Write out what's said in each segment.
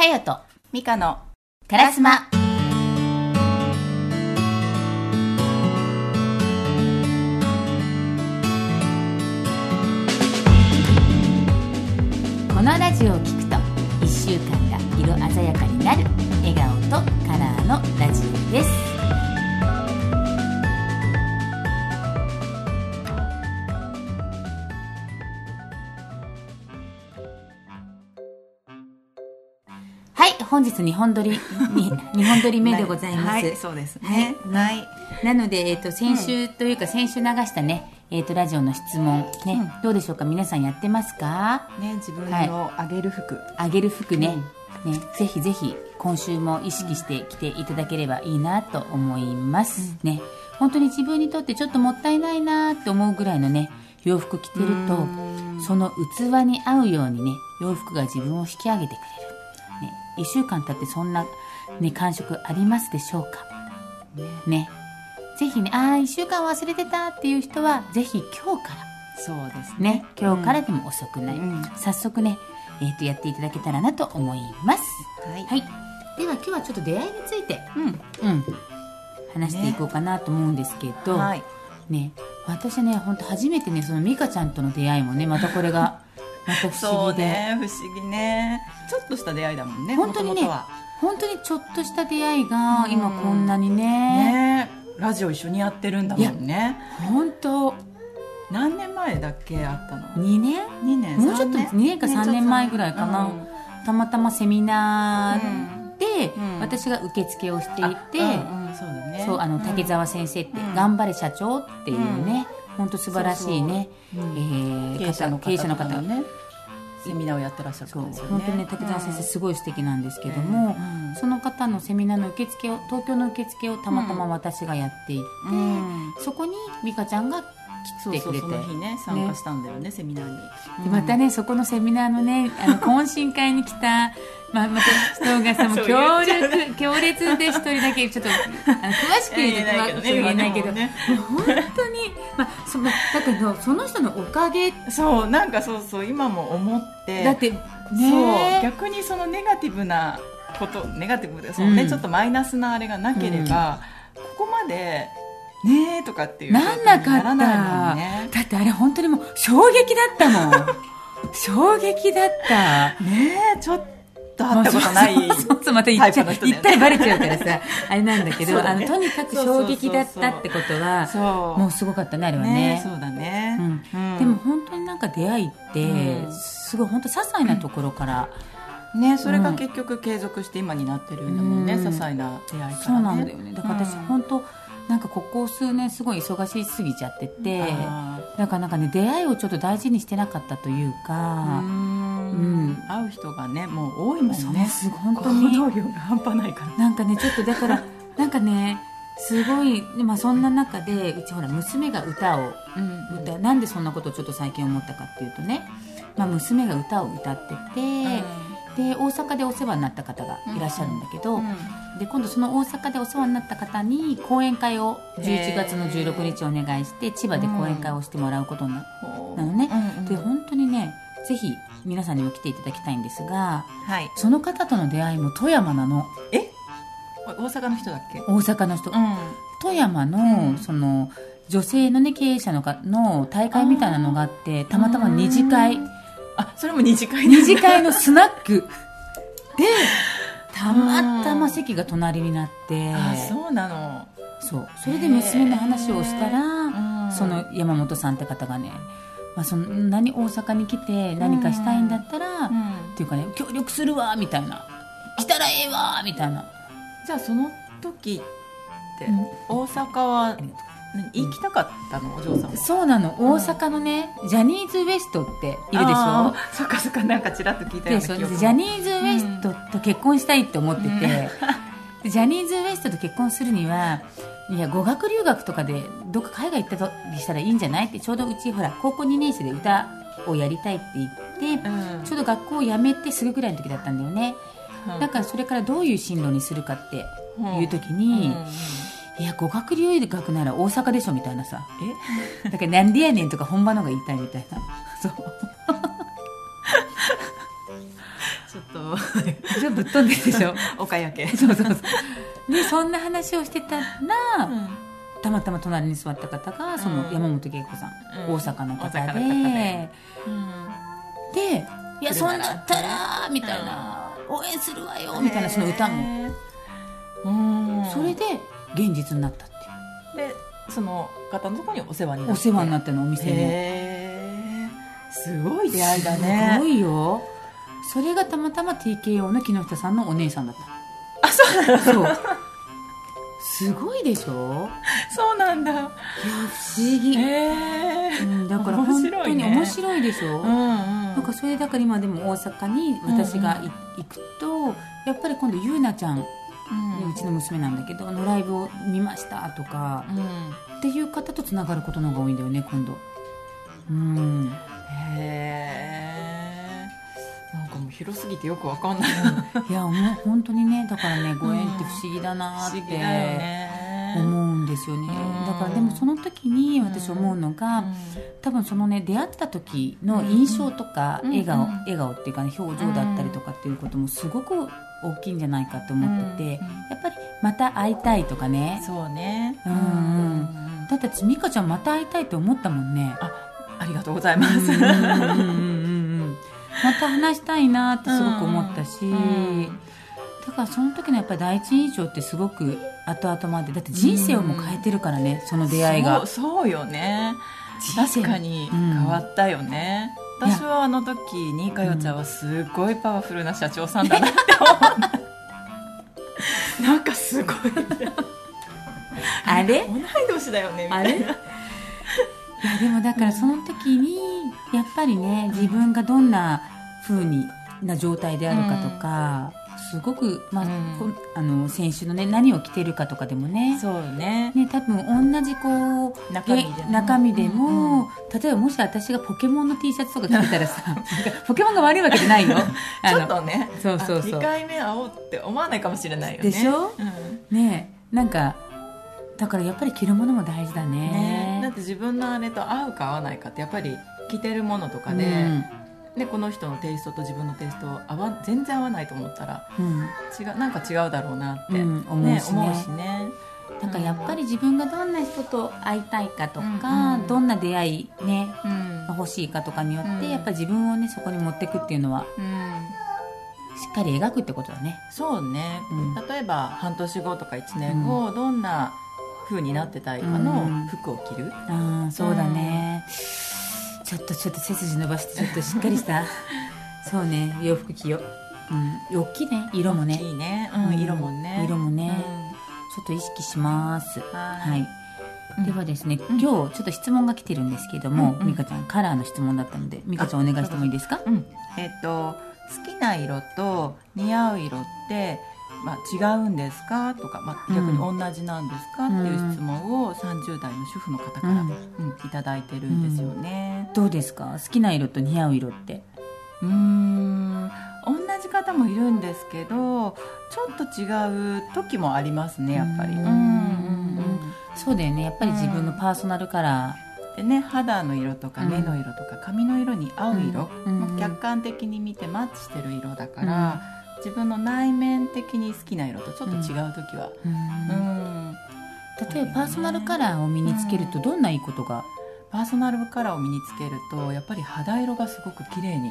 かよとミカのカラスマこのラジオを聞くと1週間が色鮮やかになる笑顔とカラーのラジオです。本日2本撮りに 2本撮り目でございます、はい、そうですね。はい。なので、えっと先週というか、先週流したね、えっとラジオの質問ね、どうでしょうか？皆さんやってますか？ね、自分のあげる服。あげる服ね,、ねぜひぜひ今週も意識して着ていただければいいなと思います、ね。本当に自分にとってちょっともったいないなって思うぐらいのね洋服着てるとその器に合うようにね洋服が自分を引き上げてくれる、ね、1週間経ってそんな、ね、感触ありますでしょうか？ね。ぜひねああ1週間忘れてたっていう人はぜひ今日から。そうですね、今日からでも遅くない、うん。早速ね、えー、とやっていただけたらなと思います。はい。はい。では今日はちょっと出会いについて、うん。うん、話していこうかなと思うんですけど、はい。ね私ね本当初めてねその美香ちゃんとの出会いもねまたこれがまた不そ思議で、うね、不思議ね。ちょっとした出会いだもんね。本当にね本当にちょっとした出会いがうん今こんなにねね、ラジオ一緒にやってるんだもんね。本当何年前だっけあったの？2年？二年。もうちょっと三2年か3年前ぐらいかな、うんたまたまセミナーで、うん私が受付をしていて、そうだね。あのん竹澤先生って「うん頑張れ社長」っていうね、本当素晴らしいね。そえー経営者の経営者の方。がね、セミナーをやってらっしゃるそう方ですよね。本当にね竹澤先生すごい素敵なんですけども、うん。その方のセミナーの受付を東京の受付をたまたま私がやっていて、うん。そこに美香ちゃんが来てくれて。その日ね参加したんだよねセミナーに。でまたねそこのセミナーのねあの 懇親会に来た、まあ、また人がさも強烈強烈で一人だけちょっとあの詳しく言うと言えないけどね本当に、まあ、そのだけどその人のおかげそうなんかそうそう今も思って。だってそうね逆にそのネガティブなことネガティブでそうね、うん。ちょっとマイナスなあれがなければ、ここまでねえとかっていうなんなかった。ねだってあれ本当にもう衝撃だったもん。衝撃だった。ねえちょっと会ったことないそうそうまた言っちゃね。たらバレちゃうからさあれなんだけどね。あのとにかく衝撃だったってことはもうすごかったねあれはね。ねそうだね、うん。うん。でも本当になんか出会いって、うん。すごい本当些細なところから、ねそれが結局継続して今になってるんだもんね、うん。些細な出会いから、ね、そうなんだよね。だから私、うん。本当なんかここ数年すごい忙しすぎちゃっててあだからなんかね出会いをちょっと大事にしてなかったというーか、うん。会う人がねもう多いもそうんねすごい。本当行に動量が半端ないから。なんかねちょっとだからなんかねすごい、まあ、そんな中でうちほら娘が歌をうん歌なんでそんなことをちょっと最近思ったかっていうとね、まあ、娘が歌を歌ってて、で大阪でお世話になった方がいらっしゃるんだけど、で今度その大阪でお世話になった方に講演会を11月の16日お願いして千葉で講演会をしてもらうことにななのね、で本当にねぜひ皆さんにも来ていただきたいんですがはい。その方との出会いも富山なの。え？大阪の人だっけ？大阪の人、ん。富山の,、うん。その女性のね経営者のかの大会みたいなのがあってたまたま二次会。あそれも二次会二次会のスナック。で たまたま席が隣になって。あそうなの。そう。それで娘の話をしたら、うん。その山本さんって方がね、まあ、その何大阪に来て何かしたいんだったら、っていうかね協力するわみたいな。来たらええわみたいな。じゃあその時って、うん。大阪は何行きたかったのお嬢さんは。そうなの。大阪のね、ジャニーズ WEST っているでしょ？そっかそっかなんかちらっと聞いたようなジャニーズ WEST と結婚したいって思ってて、ジャニーズ WEST と結婚するにはいや語学留学とかでどっか海外行ったりしたらいいんじゃない？ってちょうどうちほら高校2年生で歌をやりたいって言って、うん。ちょうど学校を辞めてすぐぐらいの時だったんだよね、うん。だからそれからどういう進路にするかっていう時うん。に、うんいや語学留学なら大阪でしょみたいなさ。え？だからなんでやねんとか本場のが言いたいみたいな。そう。ちょっと。ちょっとぶっ飛んでるでしょ。岡焼けそうそうそう。でそんな話をしてたら、うん。たまたま隣に座った方がそのうん。山本恵子さん、うん。大阪の方で。大阪の方で。で「いやそんだったら」みたいな「応援するわよ」みたいなその歌も。それで現実になったっていでその方のところにお世話になうおって。世話になったのお店に。すごい出会いだね。すごいよ。それがたまたま TKO の木下さんのお姉さんだった。あそうなの？そう。すごいでしょ？そうなんだ。いや不思議、へえうん、だから面本当に面白いでしょ、うんうん。なんかそれだから今でも大阪に私がい、行くとやっぱり今度ゆうなちゃん、ねうん。うちの娘なんだけどのライブを見ましたとかうん。っていう方とつながることの方が多いんだよね今度。うん。へえなんかもう広すぎてよくわかんない。いやもう本当にねだからねご縁って不思議だなってね。思うんですよね。うん。だからでもその時に私思うのが、多分そのね出会った時の印象とか、うん。笑顔、うん。笑顔っていうかね表情だったりとかっていうこともすごく大きいんじゃないかと思ってて、うんやっぱりまた会いたいとかね。そうね。うんうん。だって私美香ちゃんまた会いたいと思ったもんね。あありがとうございます。うんうんうんうんうんまた話したいなってすごく思ったし、うんだからその時のやっぱり第一印象ってすごく後々まで。だって人生をも変えてるからね、その出会いが。そうそうよね。確かに変わったよね、うん私はあの時にかよちゃんはすごいパワフルな社長さんだなって思った。なんかすごい。あれ同い年だよねみあれ？たいないやでもだからその時にやっぱりね自分がどんな風にな状態であるかとか、すごく、まあうん。あの先週のね何を着てるかとかでもね。そうよね。ね多分同じこう中身でも。げ中身でも、うんうん。例えばもし私がポケモンの T シャツとか着てたらさ ポケモンが悪いわけじゃないよあ ちょのっとね。そうそうそう。2回目会おうって思わないかもしれないよね。でしょ？うん。ねなんかだからやっぱり着るものも大事だね。ね。だって自分のあれと合うか合わないかってやっぱり着てるものとかで、うんでこの人のテイストと自分のテイスト合わ全然合わないと思ったらうん。違うなんか違うだろうなって、ねしね。思うしね。なんかやっぱり自分がどんな人と会いたいかとか、うん。うんどんな出会いねうん。が欲しいかとかによって、うん。やっぱり自分をねそこに持っていくっていうのはうん。しっかり描くってことだね。そうね、うん。例えば半年後とか1年後、どんな風になってたいかのうん。服を着る、ああそうだね、ちょっとちょっと背筋伸ばしてちょっとしっかりした。そうね洋服着よう、うん、大きいね色もね。いいね、うんうん色もね。色もね。うちょっと意識します。んははい。ではですね、うん。今日ちょっと質問が来てるんですけども、美香ちゃんカラーの質問だったので美香ちゃんお願いしてもいいですか？うん。えっ、と好きな色と似合う色って、まあ、違うんですか？とか、まあ、逆に同じなんですか、っていう質問を30代の主婦の方から、うん。うんいただいてるんですよね。どうですか？好きな色と似合う色って。うーん。同じ方もいるんですけどちょっと違う時もありますねやっぱり。うんうんうんうん。そうだよね。やっぱり自分のパーソナルカラでね肌の色とかうん。目の色とか髪の色に合う色、うん客観的に見てマッチしてる色だから、自分の内面的に好きな色とちょっと違う時は、ー、うん。例えばパーソナルカラーを身につけるとどんないいことが？パーソナルカラーを身につけるとやっぱり肌色がすごく綺麗に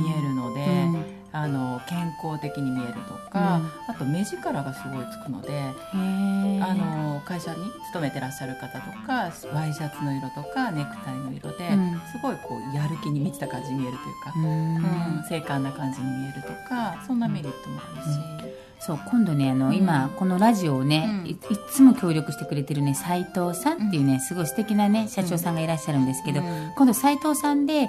見えるので、あの健康的に見えるとか、あと目力がすごいつくので、あの会社に勤めてらっしゃる方とかワイシャツの色とかネクタイの色で、うん。すごいこうやる気に満ちた感じに見えるというか、うん。うん精悍な感じに見えるとかそんなメリットもあるし、そう今度ねあの、うん。今このラジオをね、うん。いいつも協力してくれてるね斉藤さんっていうね、すごい素敵なね社長さんがいらっしゃるんですけど、うん。今度斉藤さんで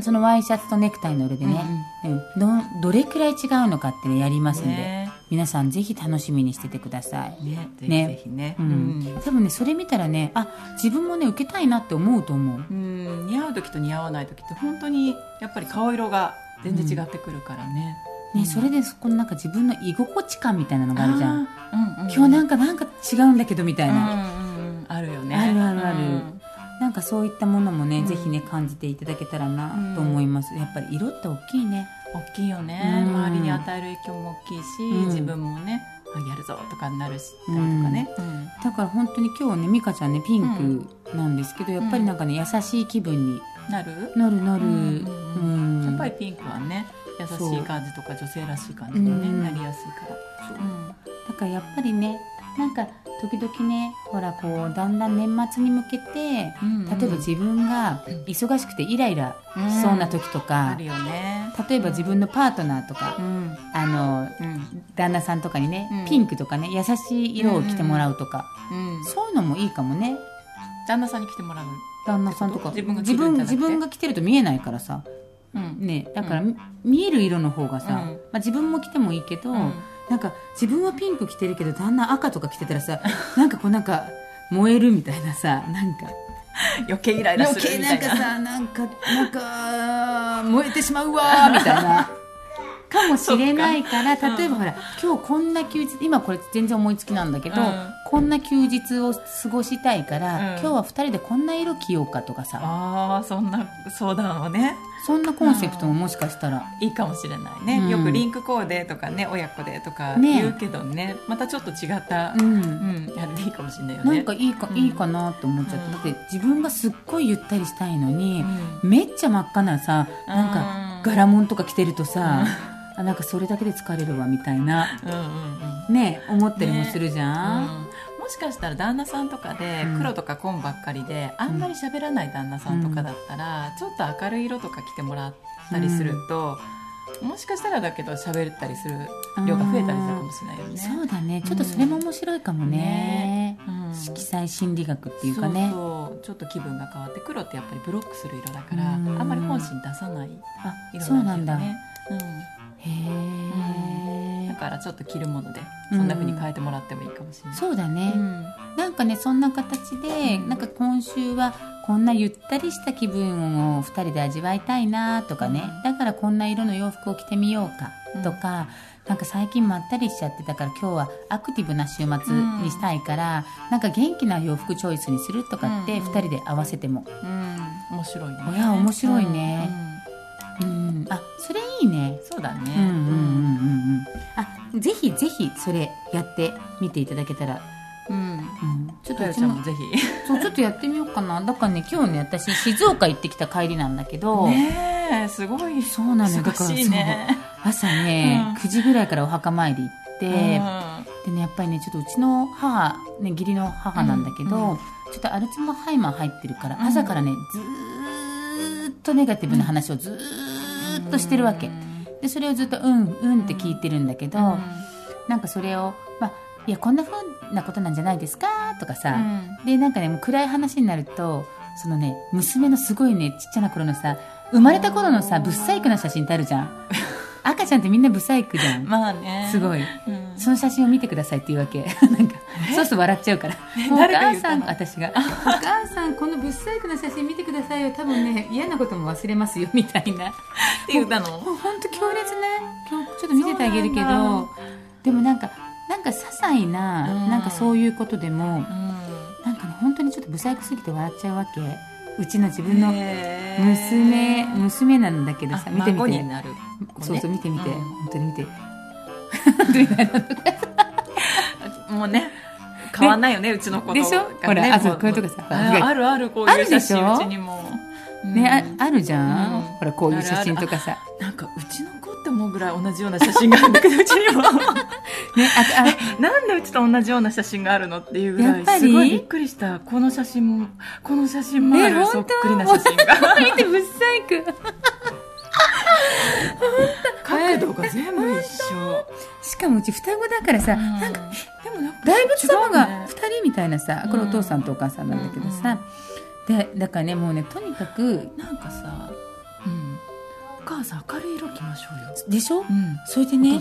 そのワイシャツとネクタイの色でね、うんどどれくらい違うのかってねやりますんで、ね。皆さんぜひ楽しみにしててください、ねね。ぜひね。うん。多分ねそれ見たらねあ自分もね受けたいなって思うと思う。うん。似合う時と似合わない時って本当にやっぱり顔色が全然違ってくるからね、ね、それでそこのなんか自分の居心地感みたいなのがあるじゃん、うんうん、今日なんかなんか違うんだけどみたいな、うんうんうん。あるよね。あるあるある。うんなんかそういったものもね、うん。ぜひね感じていただけたらなと思います、やっぱり色って大きいね。大きいよね、うん。周りに与える影響も大きいし、うん。自分もねあやるぞとかになるし、うんとかね、うん。だから本当に今日ね美香ちゃんねピンクなんですけど、やっぱりなんかね優しい気分になる？なるなる、うんうんやっぱりピンクはね優しい感じとか女性らしい感じに、ねう。ん。なりやすいから、うん。だからやっぱりねなんか時々ねほらこうだんだん年末に向けてうん例えば自分が忙しくてイライラしそうな時とあかる、よね。例えば自分のパートナーとか、うん。あのうん。旦那さんとかにね、うん。ピンクとかね優しい色を着てもらうとか、うんそういうのもいいかもね。旦那さんに来てもらう、旦那さんとか。自分が自分が着てると見えないからさうん。ねだから、う見える色の方がさ、うん。まあ、自分も着てもいいけど、うん。なんか自分はピンク着てるけど旦那赤とか着てたらさ なんかこうなんか燃えるみたいなさなんか余計イライラ余計するみたいな。なんかさなんかなんか燃えてしまうわーみたいなかもしれないから例えばほら今日こんな休日今これ全然思いつきなんだけど、うん。こんな休日を過ごしたいから、うん。今日は2人でこんな色着ようかとかさ。ああそんな相談をね。そんなコンセプトももしかしたら、いいかもしれないね、うん。よくリンクコーデとかね親子でとかね。言うけどね。またちょっと違った、ううんんやっていいかもしれないよね。なんかいいか,、うん。いいかなと思っちゃって、うん。だって自分がすっごいゆったりしたいのにう、ん。めっちゃ真っ赤なさなんかうん。柄物とか着てるとさ、あなんかそれだけで疲れるわみたいな。うんうんうん。ね思ったりもするじゃん、うん。もしかしたら旦那さんとかでうん。黒とか紺ばっかりで、あんまり喋らない旦那さんとかだったら、ちょっと明るい色とか着てもらったりすると、もしかしたらだけど喋ったりする量が増えたりするかもしれないよね。そうだね。ちょっとそれも面白いかもね、うん。色彩心理学っていうかね。ちょっと気分が変わって黒ってやっぱりブロックする色だから、うん。あんまり本心出さないあ色そうなんだ。だよね。うんへえ、だからちょっと着るものでそんな風に変えてもらってもいいかもしれない。そうだね、うん。なんかねそんな形で、うん。なんか今週はこんなゆったりした気分を2人で味わいたいなとかね、だからこんな色の洋服を着てみようかとか、なんか最近まったりしちゃってたから今日はアクティブな週末にしたいから、なんか元気な洋服チョイスにするとかってうん。2人で合わせても、うん。面白いね。いや面白いね。うんうん、あそれいいね。そうだね。うんうんうんうんうんあぜひぜひそれやってみていただけたら、うん。うん、ちょっとちゃんもぜひ。そうちょっとやってみようかな。だからね今日ね私静岡行ってきた帰りなんだけど、ねえすごい。そうなのよ。だから朝ね、うん。9時ぐらいからお墓参り行って、うん。でねやっぱりねちょっとうちの母、ね、義理の母なんだけど、うん。うんちょっとアルツハイマー入ってるから、うん。朝からねずーっとネガティブな話をずーっとしてるわけ、でそれをずっと「うんうん」って聞いてるんだけど、うん。なんかそれを「まあ、いやこんなふうなことなんじゃないですか」とかさ、うん。でなんかねもう暗い話になるとそのね娘のすごいねちっちゃな頃のさ生まれた頃のさぶっ細工な写真ってあるじゃん。赤ちゃんってみんなぶっ細工じゃん、まあね。すごい。うん。その写真を見てくださいって言うわけ。なんかそうすると笑っちゃうから。お母さん私が「お母さん このぶっ細工な写真見てくださいよ。多分ね嫌なことも忘れますよ」みたいな。って言ったの？本当強烈ね。ちょっと見ててあげるけどでもなんかなんか些細な、うん。なんかそういうことでもうん。なんかね本当にちょっと不細工すぎて笑っちゃうわけ。うちの自分の娘娘なんだけどさあ見てみて。そうそう見てみて、うん。本当に見て。もうね。変わんないよね、うちの子とでしょ？ほらあそうもこういうとこさあるある、こういう写真、うちにも。うん。ね、ああるじゃん、うん。ほらこういう写真とかさ。なんか、うちの子って思うぐらい同じような写真がある。んだけど、うちにも。ねあなんでうちと同じような写真があるのっていうぐらいやっぱり？すごいびっくりした。この写真もこの写真もあるそっくりな写真が。あ見てぶっ細工角度が全部一緒。しかもうち双子だからさ、なんかでもなんか大仏様が違うね2人みたいなさこれお父さんとお母さんなんだけどさ、でだからねもうねとにかくなんかさ、うん、お母さん明るい色着ましょうよ、でしょ、うん、それでね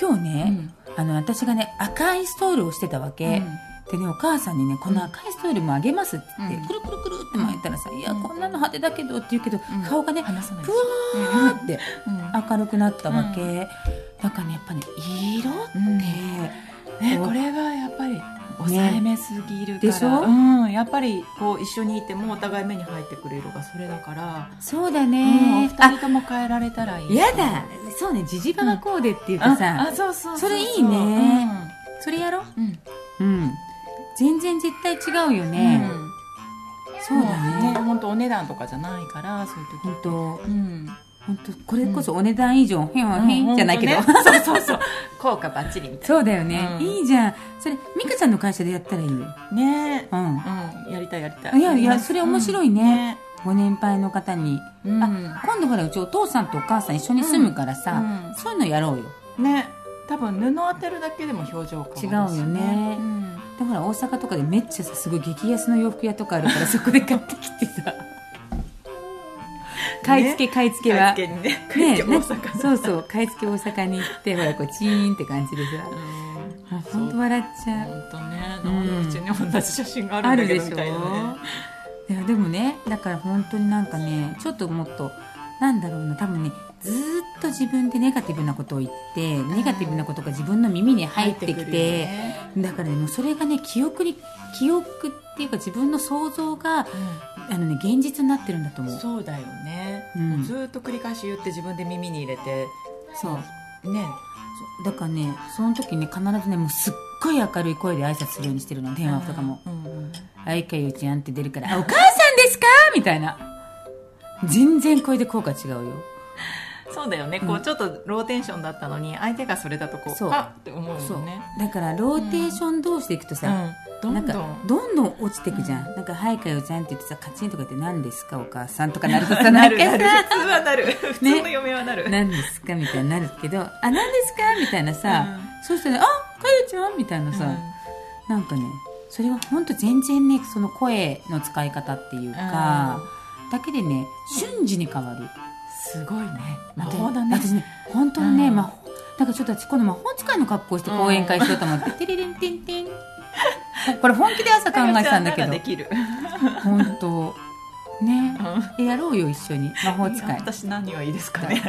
今日ね、あの私がね赤いストールをしてたわけ、でねお母さんにねこの赤いストールもあげますって言って、うん。くるくるくるって巻いたらさ、いやこんなの派手だけどって言うけど、うん。顔がねふわーってうん。明るくなったわけ、だからねやっぱね色って、うん。ね、これがやっぱり大抑えめすぎるから、でしょ？うん、やっぱりこう一緒にいてもお互い目に入ってくる色がそれだから、そうだうん、おね、二人とも変えられたらいい。あやだ。そうねジジバがコーデっていうかさ、ああそうそううそれいいね。それやろう。ん、うん。うん全然絶対違うよね、そうだね。本当お値段とかじゃないからそういう時本当。うん。本当これこそお値段以上、へんわへん。じゃないけど、ね。そうそうそう。効果バッチリみたいそうだよね、うん。いいじゃん。それ美香ちゃんの会社でやったらいいよ。なね。うん。うん。やりたいやりたい。いやいやそれ面白いね。うん。ご年配の方に、うん。あ今度ほらうちお父さんとお母さん一緒に住むからさ、うん。そういうのやろうよ。ね。多分布当てるだけでも表情変わるし違うよね。うんでほら大阪とかでめっちゃさすごい激安の洋服屋とかあるからそこで買ってきてさ。買い付け買い付けは、買い付けにね。ねそうそう買い付け大阪に行ってほらこうチーンって感じでさ。本当笑っちゃう。本当ねうんなん。でうちに同じ写真がああるんだるでしょけどみたいなね。いやでもねだから本当になんかねちょっともっとなんだろうな多分ねずーっと自分でネガティブなことを言ってネガティブなことが自分の耳に入ってきて、てね。だからねもうそれがね記憶に記憶っていうか自分の想像があのね現実になってるんだと思う。そうだよね、うん。ずーっと繰り返し言って自分で耳に入れて。そう。ね。だからねその時ね必ずねもうすっごい明るい声で挨拶するようにしてるの電話とかも。うんうん「あいかゆちゃん」って出るから「あお母さんですか?」みたいな。全然声で効果違うよそうだよね、こうちょっとローテンションだったのに相手がそれだとこうそう。あって思うそう。もんねだからローテーション同士でいくとさ、うん。どなんどんどん。どん落ちてくじゃん、なんか「はいかよちゃん」って言ってさカチンとか言って「何ですかお母さん」とかなるとさなる。なるさ普通はなる。普通の嫁はなる、何ですかみたいになるけど「あ何ですか?」みたいなさ、うん。そうしたら「あかよちゃん」みたいなさ、なんかねそれは本当全然ねその声の使い方っていうか、だけでね瞬時に変わるすごいね。魔法だ。ね私ね本当にね、うん。魔法なんかちょっと私今度魔法使いの格好して講演会しようと思って、テレレンテンテン。これ本気で朝考えてたんだけど。できる、本当。ね。うやろうよ一緒に。魔法使い、私何がいいですかね。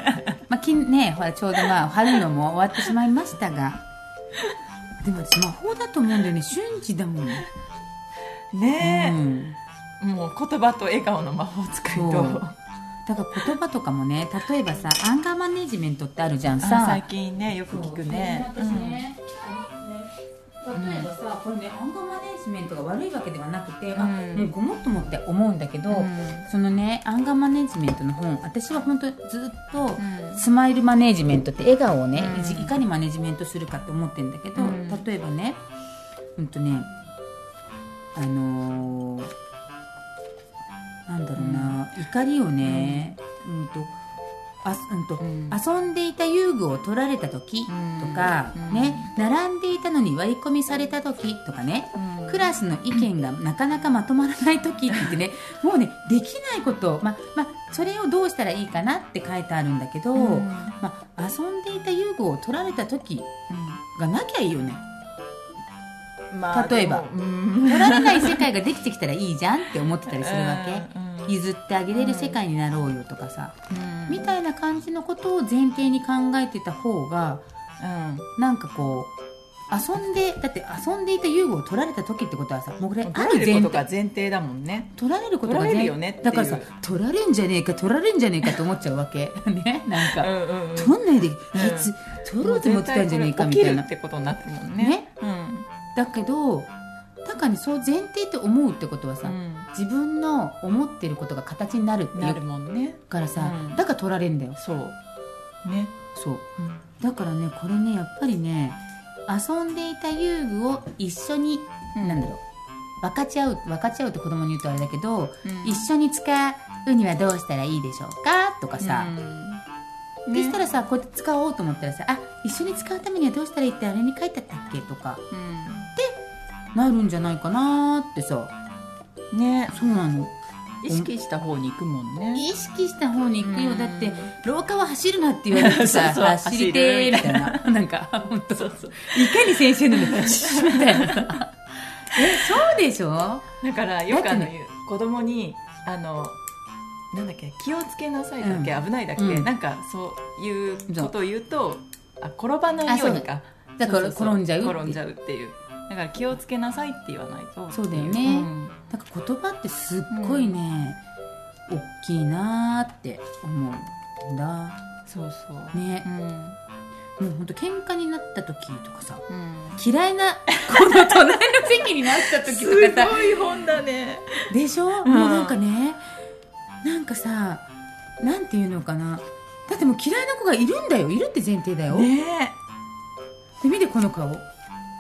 まあ、きねほらちょうどまあ春のも終わってしまいましたが。でも私魔法だと思うんだよね。瞬時だもん、ね。うえ、ん、もう言葉と笑顔の魔法使いとだから言葉とかもね例えばさアンガーマネジメントってあるじゃん。あさ最近ねよく聞くね。例えばさ、これねアンガーマネジメントが悪いわけではなくて、あうん。もうごもっともって思うんだけど、うん。そのねアンガーマネジメントの本私は本当ずっと、うん。スマイルマネジメントって笑顔をね、うん。いかにマネジメントするかって思ってるんだけど、うん。例えばねうんとねあのーなんだろうな、怒りをね、うん、とあうんとうん。遊んでいた遊具を取られた時とか、うん。ね並んでいたのに割り込みされた時とかね、うん。クラスの意見がなかなかまとまらない時って言ってね もうねできないこと、ままそれをどうしたらいいかなって書いてあるんだけど、うん。ま遊んでいた遊具を取られた時がなきゃいいよねまあ例えば。取られない世界ができてきたらいいじゃんって思ってたりするわけ、うん譲ってあげれる世界になろうよとかさ、うん。みたいな感じのことを前提に考えてた方がうん。なんかこう遊んでだって遊んでいた遊具を取られた時ってことはさもうこれあるる前提。前提だもんね。取られることが前るよねだからさ取られんじゃねえか取られんじゃねえかと思っちゃうわけ。ねなんか、んうん取んないで、あいつ取ろうと思ってたんじゃねえかみたいな。ってことになってるもんね。ね。うんだけどだからねそう前提って思うってことはさ、自分の思ってることが形になるってなるもんね。からさ、うん。だから取られんだよ。そう。ね。そう。だからねこれねやっぱりね遊んでいた遊具を一緒に、うん。なんだろう。分かち合う分かち合うって子供に言うとあれだけど、うん。一緒に使うにはどうしたらいいでしょうかとかさ、うん。でしたらさこうやって使おうと思ったらさあ一緒に使うためにはどうしたらいいってあれに書いてあったっけとかなるんじゃないかなーってさ。うんねそうなの。意識した方に行くもんね。意識した方に行くよ、うん。だって廊下は走るなって言われてさ 走りてーみたいな。なんか本当。そうそう。いかに先生の みたいな。さえそうでしょ？だからよくあのだって言う子供にあのなんだっけ気をつけなさいだっけ、う危ないだっけ、うん。なんかそういうことを言うとあ転ばないようにか。だ。から転んじゃう。転んじゃうっていうだから気をつけなさいって言わないとそうだよね。うんだから言葉ってすっごいね、大きいなーって思うんだ。そうそう。ね。う、ん。もうほんと喧嘩になった時とかさうん。嫌いなこの隣の席になった時とかさい本だね。でしょ、ん。もうなんかねなんかさなんていうのかな。だってもう嫌いな子がいるんだよ。いるって前提だよ、ね。で見てこの顔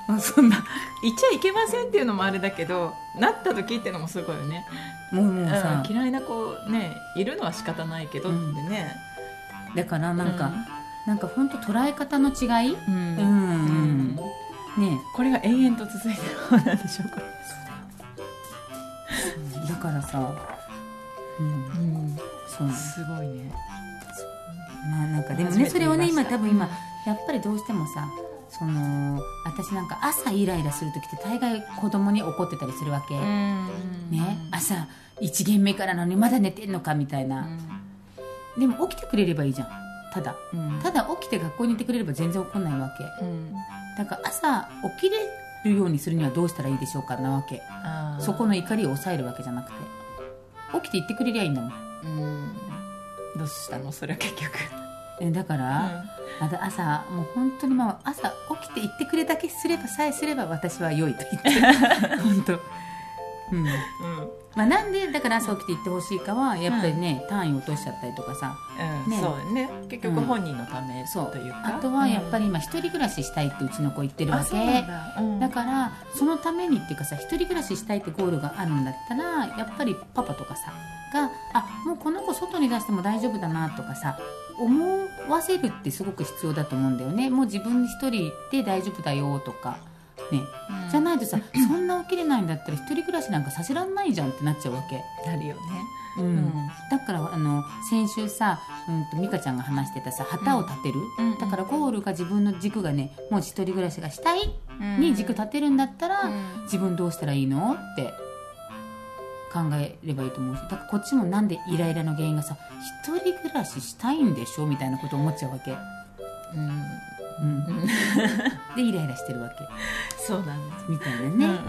あそんな言っちゃいけませんっていうのもあれだけどなった時っていうのもすごいよね、もうもうさ、うん嫌いな子ねいるのは仕方ないけどってね、だからなんか、なんか本当捉え方の違い？うん。うん。うん。ねこれが延々と続いてるものなんでしょうか、だからさ、うん、そう。すごいね。まあなんかでもねそれをね今多分今やっぱりどうしてもさその私なんか朝イライラする時って大概子供に怒ってたりするわけ、ね。朝1限目からなのにまだ寝てんのかみたいな、でも起きてくれればいいじゃん。ただ。うん。ただ起きて学校に行ってくれれば全然怒んないわけ。うん。だから朝起きれるようにするにはどうしたらいいでしょうかなわけ。そこの怒りを抑えるわけじゃなくて。起きて行ってくれりゃいいんだもん。うん。どうしたの？それは結局えだから、また朝もう本当にまあ朝起きて行ってくれだけすればさえすれば私は良いと言って 本当。うん。うん。まあ、なんでだから朝起きて行ってほしいかはやっぱりね、単位落としちゃったりとかさ。うん。ね。そうね。結局本人のためそうというか。あとはやっぱり今一人暮らししたいってうちの子言ってるわけ。だからそのためにっていうかさ一人暮らししたいってゴールがあるんだったらやっぱりパパとかさがあもうこの子外に出しても大丈夫だなとかさ思わせるってすごく必要だと思うんだよね。もう自分一人で大丈夫だよとか。ね。うん。じゃないとさそんな起きれないんだったら一人暮らしなんかさせらんないじゃんってなっちゃうわけ、なるよね。うん。うん。だからあの先週さ、うん、と美香ちゃんが話してたさ旗を立てる、うん。だからゴールが自分の軸がねもう一人暮らしがしたいに軸立てるんだったら、うん。自分どうしたらいいのって考えればいいと思うしだからこっちもなんでイライラの原因がさ一人暮らししたいんでしょみたいなこと思っちゃうわけ、うん。うん、でイライラしてるわけ。そうなんです。みたいなね、ね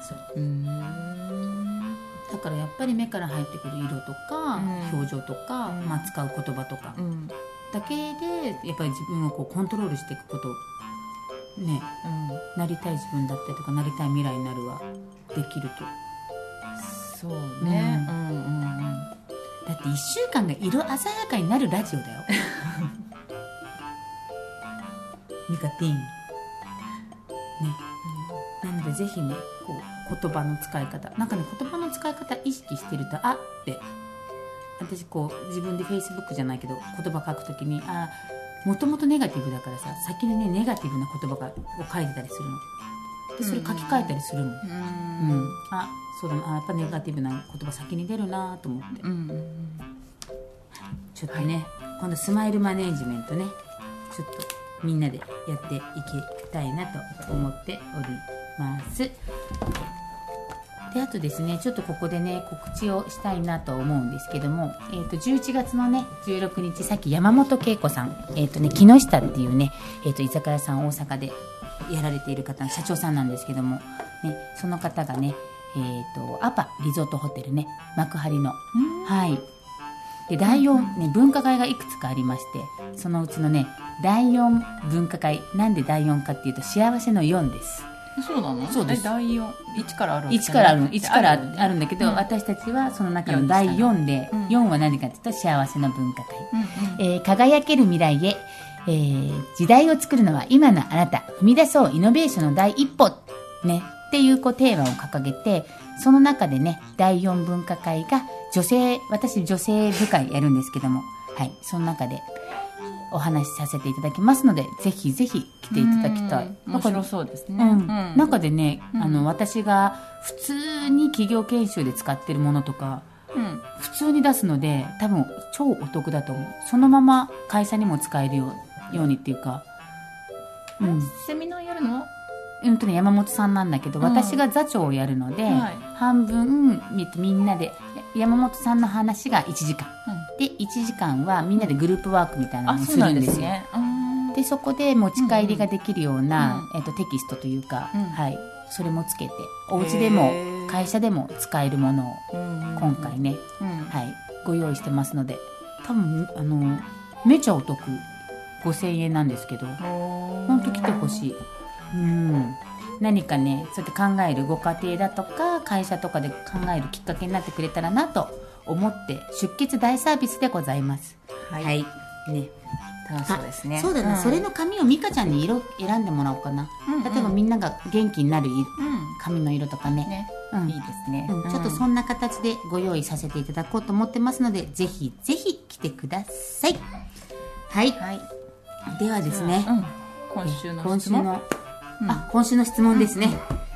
そううん。う。ん。だからやっぱり目から入ってくる色とか、うん。表情とか、うん。まあ、使う言葉とかうん。だけでやっぱり自分をこうコントロールしていくことね。なりたい自分だったりとかなりたい未来になるはできるとそうね。ううんうんうん。だって1週間が色鮮やかになるラジオだよ。ミカティーン。ね。なのでぜひねこう言葉の使い方。なんかね言葉の使い方意識してるとあって。私こう自分でフェイスブックじゃないけど言葉書くときにあもともとネガティブだからさ先にねネガティブな言葉がを書いてたりするのでそれ書き換えたりするもん、ううん。んあそうだな。あやっぱネガティブな言葉先に出るなと思って。ちょっとね、今度スマイルマネージメントね。ちょっとみんなでやっていきたいなと思っております。であとですねちょっとここでね告知をしたいなと思うんですけども、えー、と11月のね16日さっき山本恵子さん、えーとね、木下っていうね、えー、と居酒屋さん大阪でやられている方社長さんなんですけども、ね、その方がね、えー、とアパリゾートホテルね幕張の。はい。で、第4、ね、分科会がいくつかありまして、そのうちのね、第4分科会、なんで第4かっていうと、幸せの4です。そうなの？そうです。え第四？一からある1からあるの、1からあるんだけど、うん。私たちはその中の第4で、うん。4は何かっていうと、幸せの分科会。うんうん。えー輝ける未来へ、えー時代を作るのは今のあなた、踏み出そうイノベーションの第一歩、ね、っていうこうテーマを掲げて、その中でね、第4分科会が女性、私女性部会やるんですけども、はい、その中でお話しさせていただきますので、ぜひぜひ来ていただきたい。面白そうですね。うん、中でね、うん。あの、私が普通に企業研修で使ってるものとか、うん。普通に出すので多分超お得だと思う。そのまま会社にも使えるようようにっていうか。うん、セミナーやるの？はうんとね、山本さんなんだけど、うん。私が座長をやるので、はい。半分みみんなで山本さんの話が1時間。で1時間はみんなでグループワークみたいなのをするんですよ。ですね。うん。でそこで持ち帰りができるような、えっとテキストというか、うん。はい、それもつけてお家でも会社でも使えるものを今今回ね、うん。はい、ご用意してますので多分あのめちゃお得5000円なんですけどほ本当来てほしい。うん。何かね、そうやって考えるご家庭だとか、会社とかで考えるきっかけになってくれたらなと思って、出血大サービスでございます。はい、はい。ね。楽しそうですねそうだな、んそれの紙を美香ちゃんに色選んでもらおうかな。うんうん例えばみんなが元気になる色う紙の色とかね。んねうんいいですね、うん、ちょっとそんな形でご用意させていただこうと思ってますので、ぜひぜひ来てください。はい。はいではですね。うん今週の質問？今週の、うん。あ今週の質問ですね、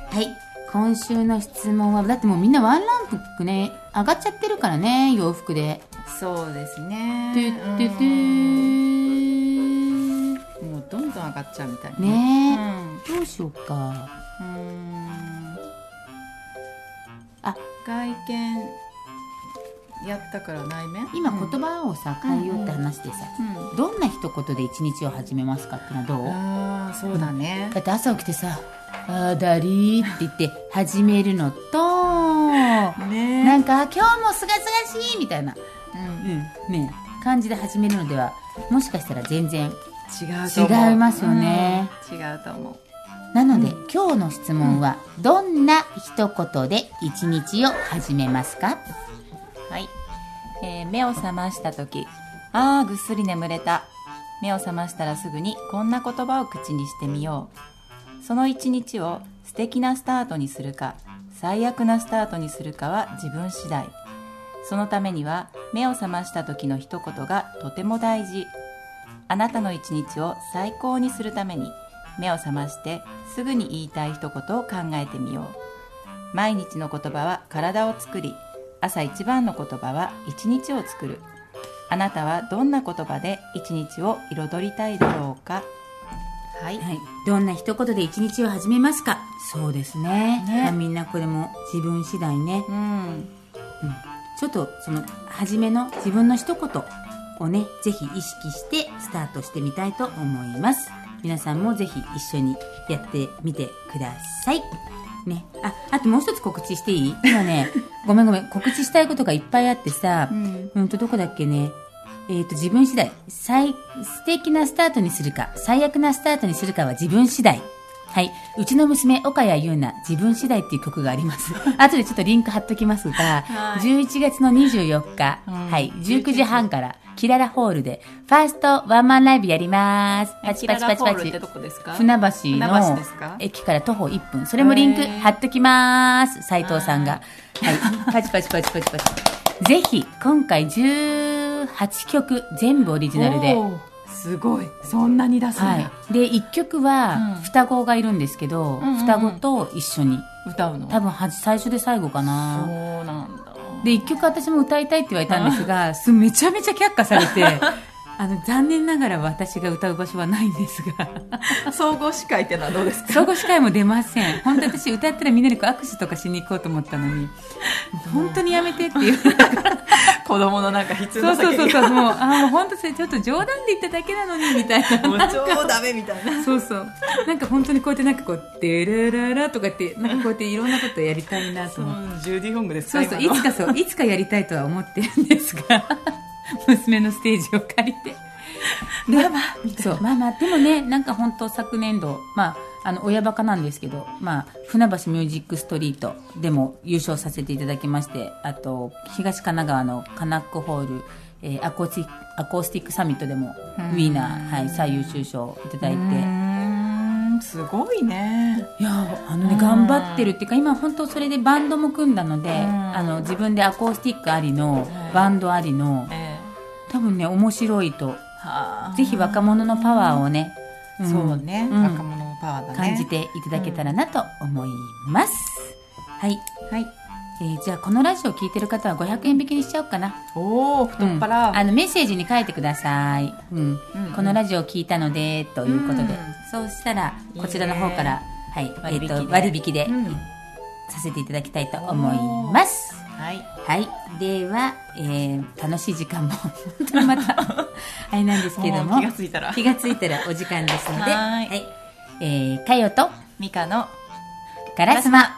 はい。今週の質問はだってもうみんなワンランクね上がっちゃってるからね洋服で。そうですね。トゥットゥトゥうんもうどんどん上がっちゃうみたいな。ね。うん。どうしようか。うーん。あ。外見やったから内面？今言葉をさ変えようって話でさ、うん。どんな一言で一日を始めますかってのはどう？ああそうだね。だって朝起きてさ「あーだりー」って言って始めるのとね。なんかあ「今日もすがすがしい」みたいな、うん。うん。ね、感じで始めるのではもしかしたら全然違うと思う。違いますよね、うん。違うと思う。なので、今日の質問は、どんな一言で一日を始めますか？はい、えー目を覚ました時。ああぐっすり眠れた。目を覚ましたらすぐにこんな言葉を口にしてみよう。その一日を素敵なスタートにするか最悪なスタートにするかは自分次第。そのためには目を覚ました時の一言がとても大事。あなたの一日を最高にするために目を覚ましてすぐに言いたい一言を考えてみよう。毎日の言葉は体を作り朝一番の言葉は一日を作るあなたはどんな言葉で一日を彩りたいだろうか？はい、はい。どんな一言で一日を始めますか？そうですね。ねまあみんなこれも自分次第ね。うんちょっとその、初めの自分の一言をね、ぜひ意識してスタートしてみたいと思います。皆さんもぜひ一緒にやってみてください。ね。あ、あともう一つ告知していい？今ね、ごめんごめん、告知したいことがいっぱいあってさ、んうんと、どこだっけね？えっ、と、自分次第。最、素敵なスタートにするか、最悪なスタートにするかは自分次第。はい。うちの娘、岡谷優奈、自分次第っていう曲があります。後でちょっとリンク貼っときますが、はい11月の24日、うんはい、19時半から、キララホールで、ファーストワンマンライブやります。パチパチパチパチ。どこですか？船橋の駅から徒歩1分。それもリンク貼っときます。斉藤さんが。はい。パチパチパチパチパチ。ぜひ、今回18曲全部オリジナルで。すごいそんなに出すんだ、はい。で、1曲はうん双子がいるんですけど、うん双子と一緒に。歌うの？多分最初で最後かそうな。なんだで、1曲私も歌いたいって言われたんですが、めちゃめちゃ却下されて、あの、残念ながら私が歌う場所はないんですが。総合司会ってのはどうですか？総合司会も出ません。本当私歌ったらみんなでこう握手とかしに行こうと思ったのに、本当にやめてっていう。子供のなんか必そう要なそうそうそう、もう、あーもう本当それちょっと冗談で言っただけなのに、みたいな。もう超ダメみたいなそうそう。なんか本当にこうやってなんかこう、デラララとかって、なんかこうやっていろんなことやりたいなと思って。ジュディ・ホングですそうそう、いつかそう、いつかやりたいとは思ってるんですが、娘のステージを借りて。ママみたいそう。まあまあ、でもね、なんか本当昨年度、まあ、あの、親バカなんですけど、まあ、船橋ミュージックストリートでも優勝させていただきまして、あと、東神奈川のカナックホール、えーアコースティック、アコースティックサミットでも、ウィーナー、はい、最優秀賞いただいて、すごいね。いやあのね頑張ってるっていうか今本当それでバンドも組んだのでん。あの自分でアコースティックありのバンドありのえ多分ね面白いと。ぜひ若者のパワーをね、んそうね、うん。若者のパワーだね。感じていただけたらなと思います、はい、はい。えーじゃあこのラジオ聞いてる方は500円引きにしちゃおうかな。おお太っ腹、うん。あのメッセージに書いてください、うん。うんこのラジオを聞いたのでということで、うんそうしたらこちらの方からはいえー、割引で。と割引で、うんさせていただきたいと思いますはい。はい。では、えー楽しい時間も 本当にまたあれなんですけども。気がついたら。気がついたらお時間ですので。はーい。えー、かよとミカのガラスマ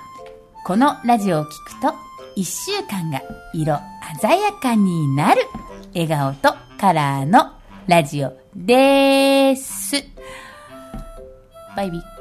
このラジオを聞くと一週間が色鮮やかになる。笑顔とカラーのラジオです。バイビー